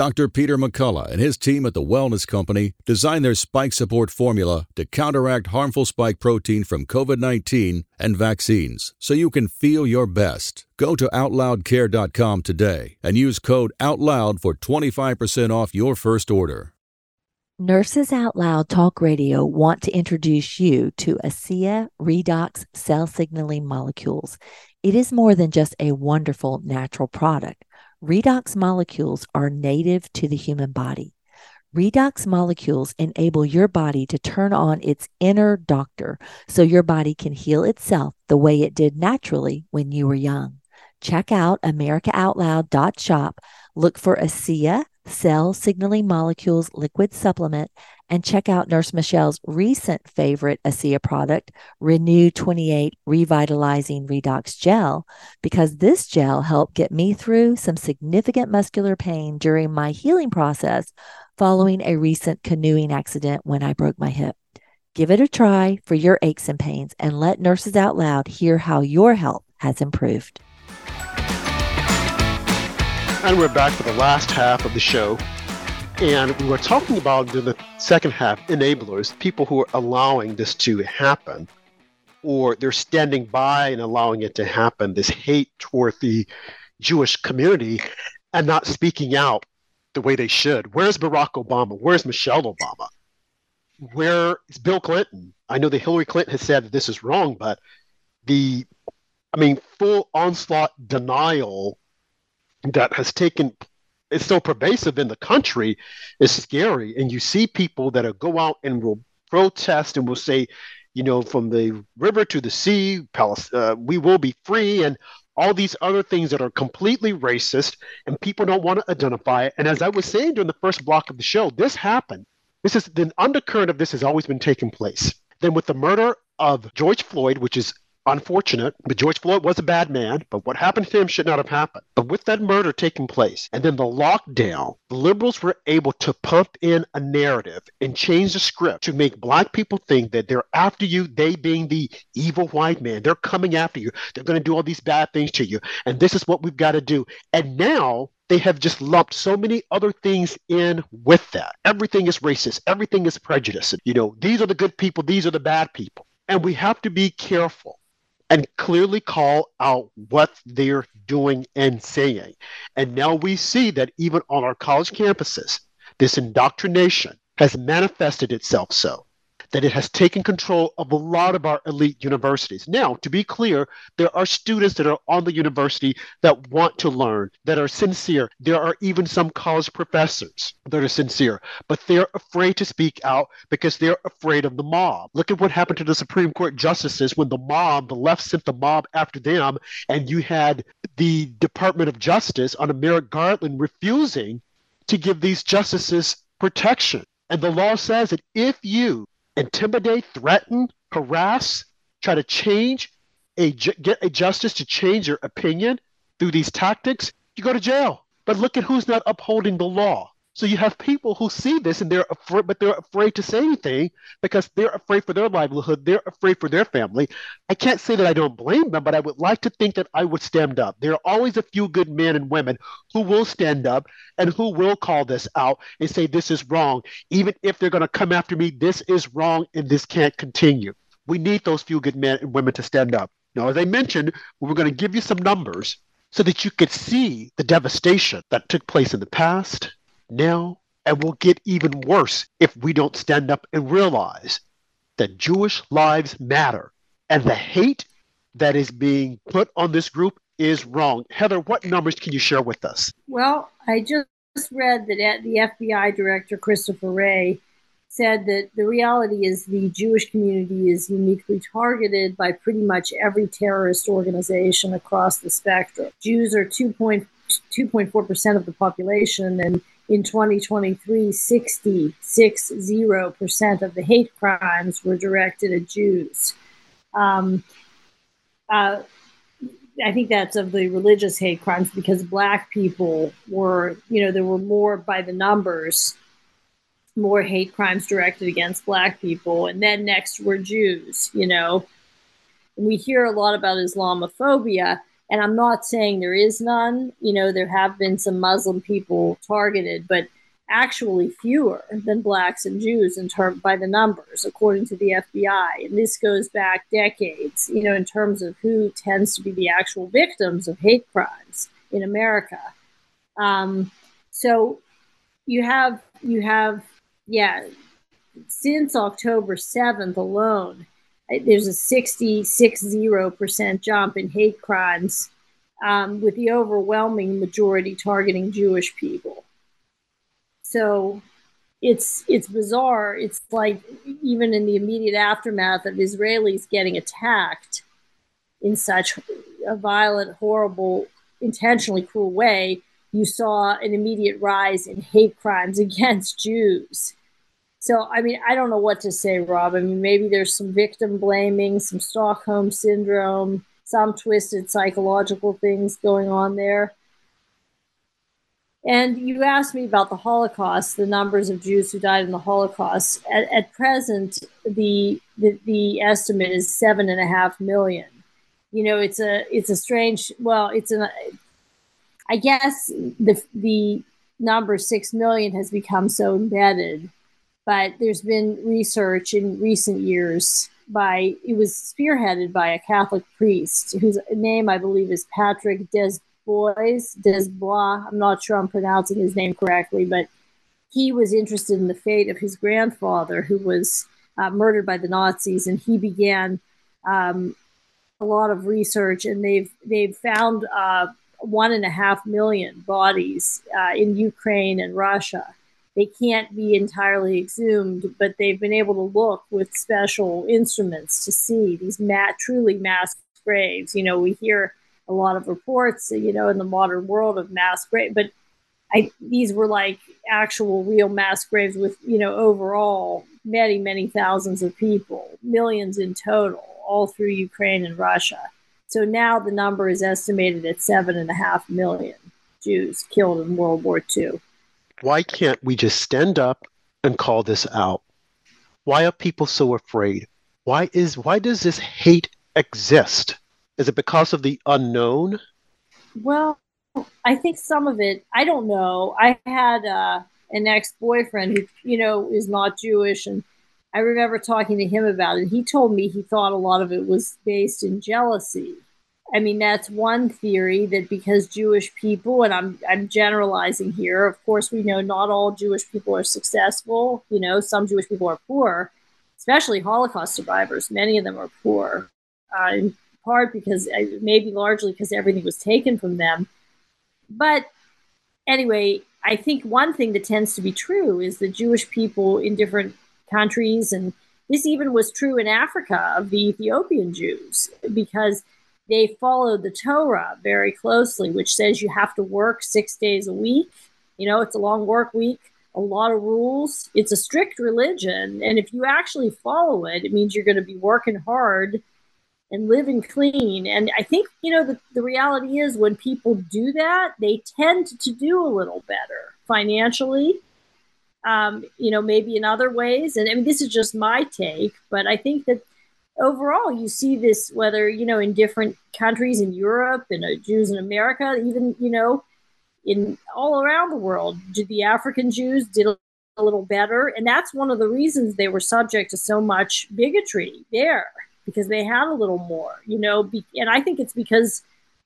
Dr. Peter McCullough and his team at the Wellness Company designed their spike support formula to counteract harmful spike protein from COVID 19 and vaccines so you can feel your best. Go to OutLoudCare.com today and use code OUTLOUD for 25% off your first order. Nurses Out Loud Talk Radio want to introduce you to ASEA Redox Cell Signaling Molecules. It is more than just a wonderful natural product. Redox molecules are native to the human body. Redox molecules enable your body to turn on its inner doctor so your body can heal itself the way it did naturally when you were young. Check out AmericaOutloud.shop. Look for ASEA Cell Signaling Molecules Liquid Supplement and check out Nurse Michelle's recent favorite ASEA product, RENU 28 Revitalizing Redox Gel, because this gel helped get me through some significant muscular pain during my healing process following a recent canoeing accident when I broke my hip. Give it a try for your aches and pains and let Nurses Out Loud hear how your health has improved. And we're back for the last half of the show. And we were talking about in the second half enablers, people who are allowing this to happen, or they're standing by and allowing it to happen, this hate toward the Jewish community and not speaking out the way they should. Where's Barack Obama? Where's Michelle Obama? Where is Bill Clinton? I know that Hillary Clinton has said that this is wrong, but the, I mean, full onslaught denial that has taken it's so pervasive in the country is scary. And you see people that go out and will protest and will say, you know, from the river to the sea, Palace, uh, we will be free, and all these other things that are completely racist, and people don't want to identify it. And as I was saying during the first block of the show, this happened. This is the undercurrent of this has always been taking place. Then with the murder of George Floyd, which is unfortunate, but George Floyd was a bad man, but what happened to him should not have happened. But with that murder taking place and then the lockdown, the liberals were able to pump in a narrative and change the script to make black people think that they're after you, they being the evil white man. They're coming after you. They're going to do all these bad things to you. And this is what we've got to do. And now they have just lumped so many other things in with that. Everything is racist. Everything is prejudiced. You know, these are the good people. These are the bad people. And we have to be careful and clearly call out what they're doing and saying. And now we see that even on our college campuses, this indoctrination has manifested itself so that it has taken control of a lot of our elite universities. Now, to be clear, there are students that are on the university that want to learn, that are sincere. There are even some college professors that are sincere, but they're afraid to speak out because they're afraid of the mob. Look at what happened to the Supreme Court justices when the mob, the left sent the mob after them, and you had the Department of Justice under Merrick Garland refusing to give these justices protection. And the law says that if you intimidate, threaten, harass, try to change a get a justice to change your opinion through these tactics, you go to jail. But look at who's not upholding the law. So you have people who see this and they're afraid, but they're afraid to say anything because they're afraid for their livelihood. They're afraid for their family. I can't say that I don't blame them, but I would like to think that I would stand up. There are always a few good men and women who will stand up and who will call this out and say this is wrong, even if they're going to come after me. This is wrong and this can't continue. We need those few good men and women to stand up. Now, as I mentioned, we're going to give you some numbers so that you could see the devastation that took place in the past now and will get even worse if we don't stand up and realize that Jewish lives matter and the hate that is being put on this group is wrong. Heather, what numbers can you share with us? Well, I just read that the FBI director, Christopher Wray, said that the reality is the Jewish community is uniquely targeted by pretty much every terrorist organization across the spectrum. Jews are 2.4% of the population, and in 2023, 66% of the hate crimes were directed at Jews. Um, uh, I think that's of the religious hate crimes because black people were, you know, there were more by the numbers, more hate crimes directed against black people. And then next were Jews, you know. we hear a lot about Islamophobia, and I'm not saying there is none. You know, there have been some Muslim people targeted, but actually fewer than blacks and Jews in term by the numbers, according to the FBI. And this goes back decades, you know, in terms of who tends to be the actual victims of hate crimes in America. Um, so you have you have yeah, since October 7th alone, there's a 66% jump in hate crimes, um, with the overwhelming majority targeting Jewish people. So it's it's bizarre. It's like even in the immediate aftermath of Israelis getting attacked in such a violent, horrible, intentionally cruel way, you saw an immediate rise in hate crimes against Jews. So, I mean, I don't know what to say, Rob. I mean, maybe there's some victim blaming, some Stockholm syndrome, some twisted psychological things going on there. And you asked me about the Holocaust, the numbers of Jews who died in the Holocaust. At, at present, the, the the estimate is seven and a half million. You know, it's a it's a strange. Well, it's an. I guess the the number six million has become so embedded but there's been research in recent years by it was spearheaded by a Catholic priest whose name I believe is Patrick Desbois. Desbois. I'm not sure I'm pronouncing his name correctly, but he was interested in the fate of his grandfather, who was uh, murdered by the Nazis, and he began um, a lot of research, and they've they've found uh, one and a half million bodies uh, in Ukraine and Russia they can't be entirely exhumed, but they've been able to look with special instruments to see these mat, truly mass graves. You know, we hear a lot of reports, you know, in the modern world of mass graves, but I, these were like actual real mass graves with, you know, overall many, many thousands of people, millions in total, all through Ukraine and Russia. So now the number is estimated at seven and a half million Jews killed in World War II why can't we just stand up and call this out? Why are people so afraid? Why is why does this hate exist? Is it because of the unknown? Well, I think some of it. I don't know. I had uh, an ex-boyfriend who, you know, is not Jewish, and I remember talking to him about it. He told me he thought a lot of it was based in jealousy I mean, that's one theory that because Jewish people, and I'm I'm generalizing here. Of course, we know not all Jewish people are successful. You know, some Jewish people are poor, especially Holocaust survivors. Many of them are poor, uh, in part because uh, maybe largely because everything was taken from them. But anyway, I think one thing that tends to be true is that Jewish people in different countries, and this even was true in Africa of the Ethiopian Jews, because they followed the Torah very closely, which says you have to work six days a week. You know, it's a long work week, a lot of rules. It's a strict religion. And if you actually follow it, it means you're going to be working hard and living clean. And I think, you know, the, the reality is when people do that, they tend to do a little better financially. Um, you know, maybe in other ways. And I mean, this is just my take, but I think that overall, you see this whether you know in different countries in Europe and uh, Jews in America, even you know in all around the world. Did the African Jews did a, little better, and that's one of the reasons they were subject to so much bigotry there because they had a little more, you know. Be, and I think it's because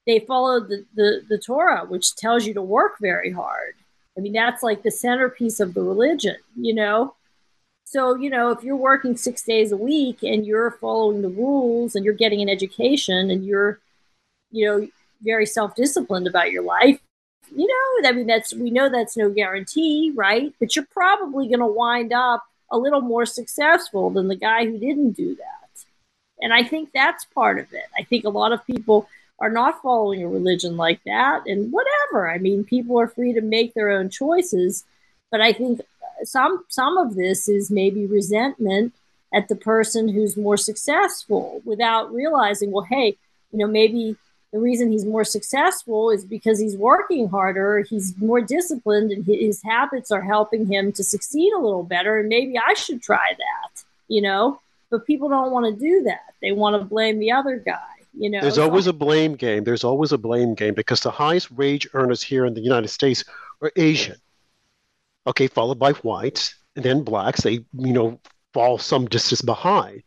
they followed the, the the Torah, which tells you to work very hard. I mean, that's like the centerpiece of the religion, you know. So, you know, if you're working six days a week and you're following the rules and you're getting an education and you're, you know, very self disciplined about your life, you know, I mean, that's, we know that's no guarantee, right? But you're probably going to wind up a little more successful than the guy who didn't do that. And I think that's part of it. I think a lot of people are not following a religion like that and whatever. I mean, people are free to make their own choices but I think some some of this is maybe resentment at the person who's more successful without realizing, well, hey, you know, maybe the reason he's more successful is because he's working harder, he's more disciplined, and his habits are helping him to succeed a little better. And maybe I should try that, you know. But people don't want to do that. They want to blame the other guy. You know, there's always a blame game. There's always a blame game because the highest wage earners here in the United States are Asian. Okay, followed by whites and then blacks. They, you know, fall some distance behind.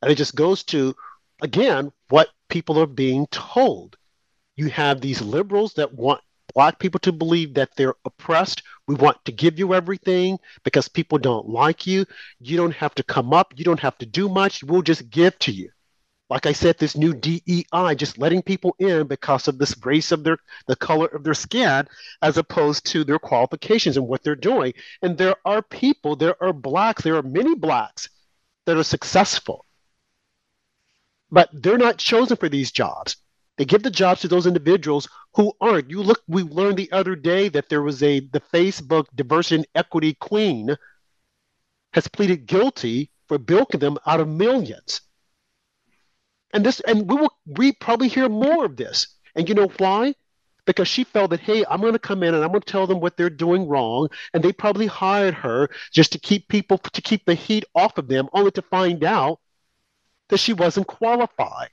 And it just goes to, again, what people are being told. You have these liberals that want black people to believe that they're oppressed. We want to give you everything because people don't like you. You don't have to come up. You don't have to do much. We'll just give to you like I said, this new DEI, just letting people in because of this race of their the color of their skin, as opposed to their qualifications and what they're doing. And there are people, there are blacks, there are many blacks that are successful, but they're not chosen for these jobs. They give the jobs to those individuals who aren't. You look, we learned the other day that there was a the Facebook diversity and equity queen has pleaded guilty for bilking them out of millions and this, and we will, we probably hear more of this. And you know why? Because she felt that, hey, I'm going to come in and I'm going to tell them what they're doing wrong. And they probably hired her just to keep people, to keep the heat off of them, only to find out that she wasn't qualified.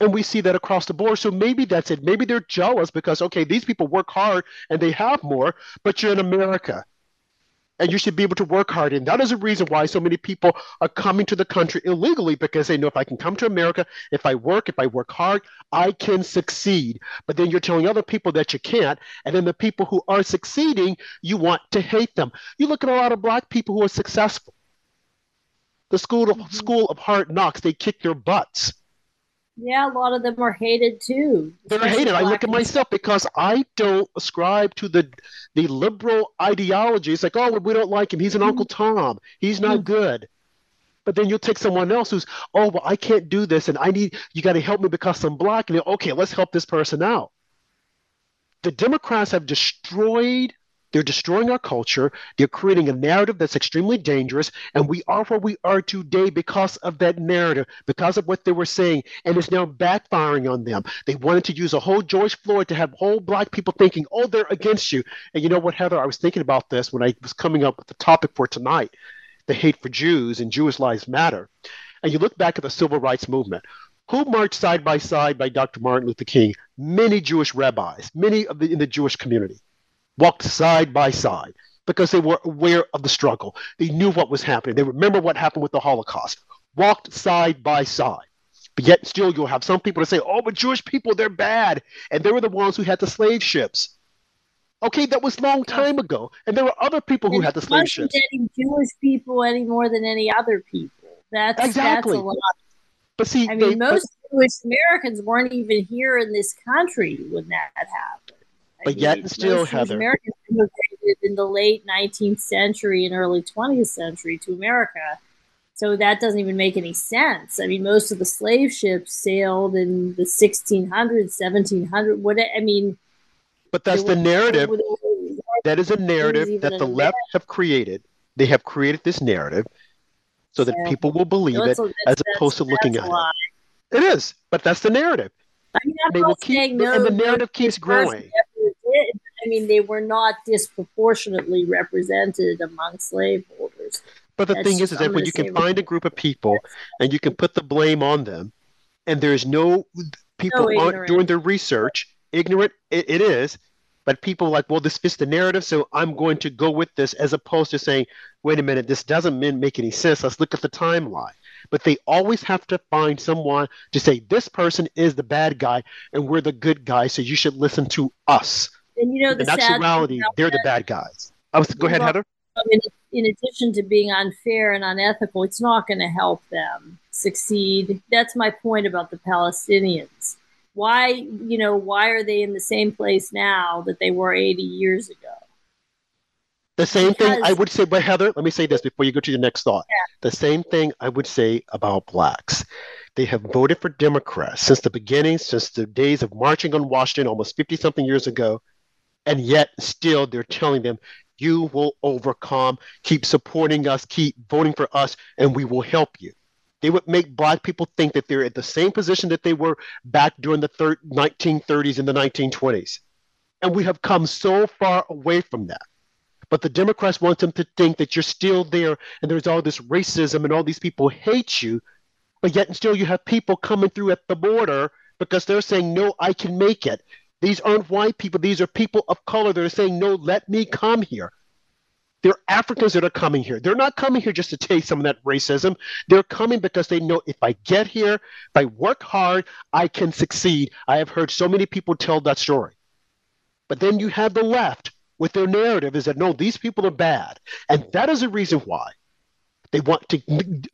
And we see that across the board. So maybe that's it. Maybe they're jealous because, okay, these people work hard and they have more, but you're in America and you should be able to work hard. And that is a reason why so many people are coming to the country illegally because they know if I can come to America, if I work, if I work hard, I can succeed. But then you're telling other people that you can't. And then the people who are succeeding, you want to hate them. You look at a lot of black people who are successful. The school of, mm-hmm. school of hard knocks, they kick their butts. Yeah, a lot of them are hated too. They're hated. I look at myself because I don't ascribe to the the liberal ideology. It's like, oh, we don't like him. He's an mm-hmm. Uncle Tom. He's not mm-hmm. good. But then you'll take someone else who's, oh, well, I can't do this, and I need you got to help me because I'm black. And okay, let's help this person out. The Democrats have destroyed they're destroying our culture. They're creating a narrative that's extremely dangerous. And we are where we are today because of that narrative, because of what they were saying. And it's now backfiring on them. They wanted to use a whole George Floyd to have whole black people thinking, oh, they're against you. And you know what, Heather? I was thinking about this when I was coming up with the topic for tonight the hate for Jews and Jewish Lives Matter. And you look back at the civil rights movement. Who marched side by side by Dr. Martin Luther King? Many Jewish rabbis, many of the in the Jewish community walked side by side because they were aware of the struggle. They knew what was happening. They remember what happened with the Holocaust, walked side by side. But yet, still, you'll have some people to say, oh, but Jewish people, they're bad. And they were the ones who had the slave ships. Okay, that was a long time ago. And there were other people who and had the slave ships. Jewish people any more than any other people. That's, exactly. that's a lot. But see, I mean, they, most but, Jewish Americans weren't even here in this country when that happened. But yet and still, Heather. Americans immigrated in the late 19th century and early 20th century to America. So that doesn't even make any sense. I mean, most of the slave ships sailed in the 1600s, 1700s. What I mean, but that's the narrative. that is a narrative that the left have created. They have created this narrative so that people will believe it as opposed to looking at it. It is, but that's the narrative. I mean, they will keep, no, and the narrative keeps growing. I mean, they were not disproportionately represented among slaveholders. But the That's, thing is, is that when you can find a group of people and you can put the blame on them, and there's no people aren't doing their research, ignorant it, it is, but people like, well, this fits the narrative, so I'm going to go with this, as opposed to saying, wait a minute, this doesn't make any sense. Let's look at the timeline. But they always have to find someone to say, this person is the bad guy and we're the good guy, so you should listen to us. And you know, the in actuality, they're the bad guys. I was go ahead, Heather. In, in addition to being unfair and unethical, it's not going to help them succeed. That's my point about the Palestinians. Why, you know, why are they in the same place now that they were 80 years ago? The same because, thing I would say, but Heather, let me say this before you go to your next thought. Yeah. The same thing I would say about blacks. They have voted for Democrats since the beginning, since the days of marching on Washington almost 50 something years ago. And yet, still, they're telling them, You will overcome. Keep supporting us, keep voting for us, and we will help you. They would make black people think that they're at the same position that they were back during the thir- 1930s and the 1920s. And we have come so far away from that. But the Democrats want them to think that you're still there and there's all this racism and all these people hate you. But yet and still you have people coming through at the border because they're saying, no, I can make it. These aren't white people. These are people of color that are saying, no, let me come here. They're Africans that are coming here. They're not coming here just to take some of that racism. They're coming because they know if I get here, if I work hard, I can succeed. I have heard so many people tell that story. But then you have the left with their narrative is that no, these people are bad, and that is the reason why they want to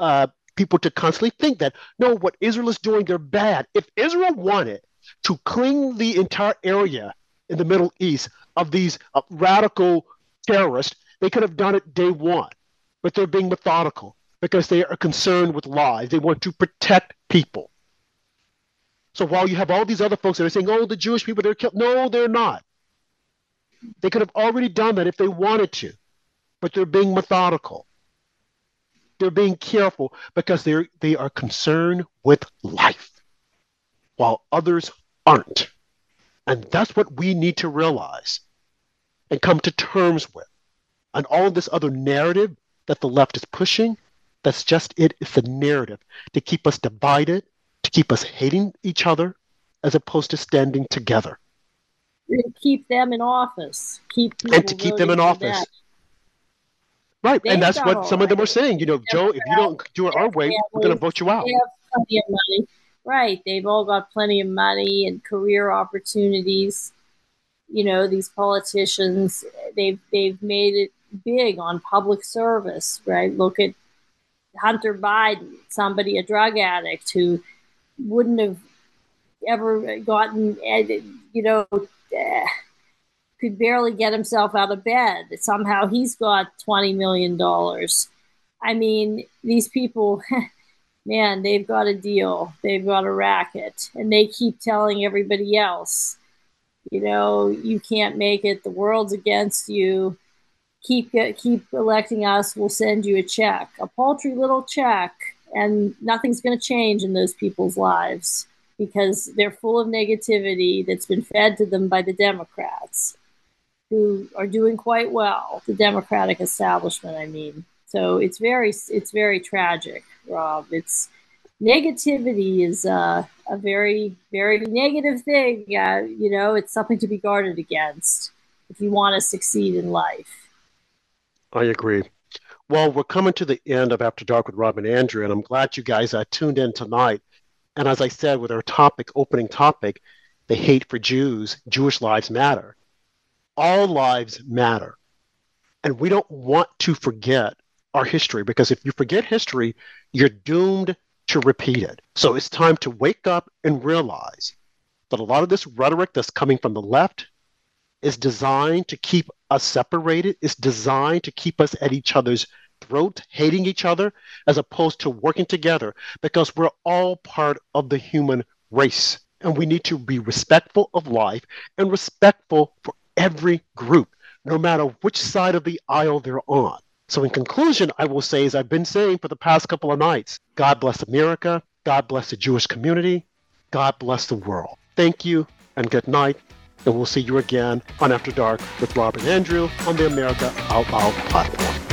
uh, people to constantly think that no, what Israel is doing, they're bad. If Israel wanted to clean the entire area in the Middle East of these uh, radical terrorists, they could have done it day one. But they're being methodical because they are concerned with lives. They want to protect people. So while you have all these other folks that are saying, "Oh, the Jewish people they're killed," no, they're not. They could have already done that if they wanted to, but they're being methodical. They're being careful because they're they are concerned with life, while others aren't. And that's what we need to realize and come to terms with. And all of this other narrative that the left is pushing, that's just it. It's a narrative to keep us divided, to keep us hating each other, as opposed to standing together keep them in office. Keep and to keep them in office. That. Right, They've and that's what some right. of them are saying. You know, Joe, if you don't do it our way, we're going to vote you out. Right, they've all got plenty of money and career opportunities. You know, these politicians, they've they've made it big on public service. Right, look at Hunter Biden, somebody a drug addict who wouldn't have ever gotten, eh, you know, uh, could barely get himself out of bed. Somehow he's got $20 million. I mean, these people, man, they've got a deal, they've got a racket, and they keep telling everybody else, you know, you can't make it, the world's against you. Keep uh, keep electing us. We'll send you a check, a paltry little check, and nothing's going to change in those people's lives because they're full of negativity that's been fed to them by the Democrats, who are doing quite well. The Democratic establishment, I mean. So it's very it's very tragic, Rob. It's negativity is a a very very negative thing. Uh, you know, it's something to be guarded against if you want to succeed in life. I agree. Well, we're coming to the end of After Dark with Rob and Andrew, and I'm glad you guys uh, tuned in tonight. And as I said with our topic, opening topic, the hate for Jews, Jewish lives matter. All lives matter. And we don't want to forget our history because if you forget history, you're doomed to repeat it. So it's time to wake up and realize that a lot of this rhetoric that's coming from the left is designed to keep us separated, it's designed to keep us at each other's throat, hating each other, as opposed to working together because we're all part of the human race. And we need to be respectful of life and respectful for every group, no matter which side of the aisle they're on. So, in conclusion, I will say, as I've been saying for the past couple of nights, God bless America, God bless the Jewish community, God bless the world. Thank you and good night. And we'll see you again on After Dark with Rob and Andrew on the America Out Loud platform.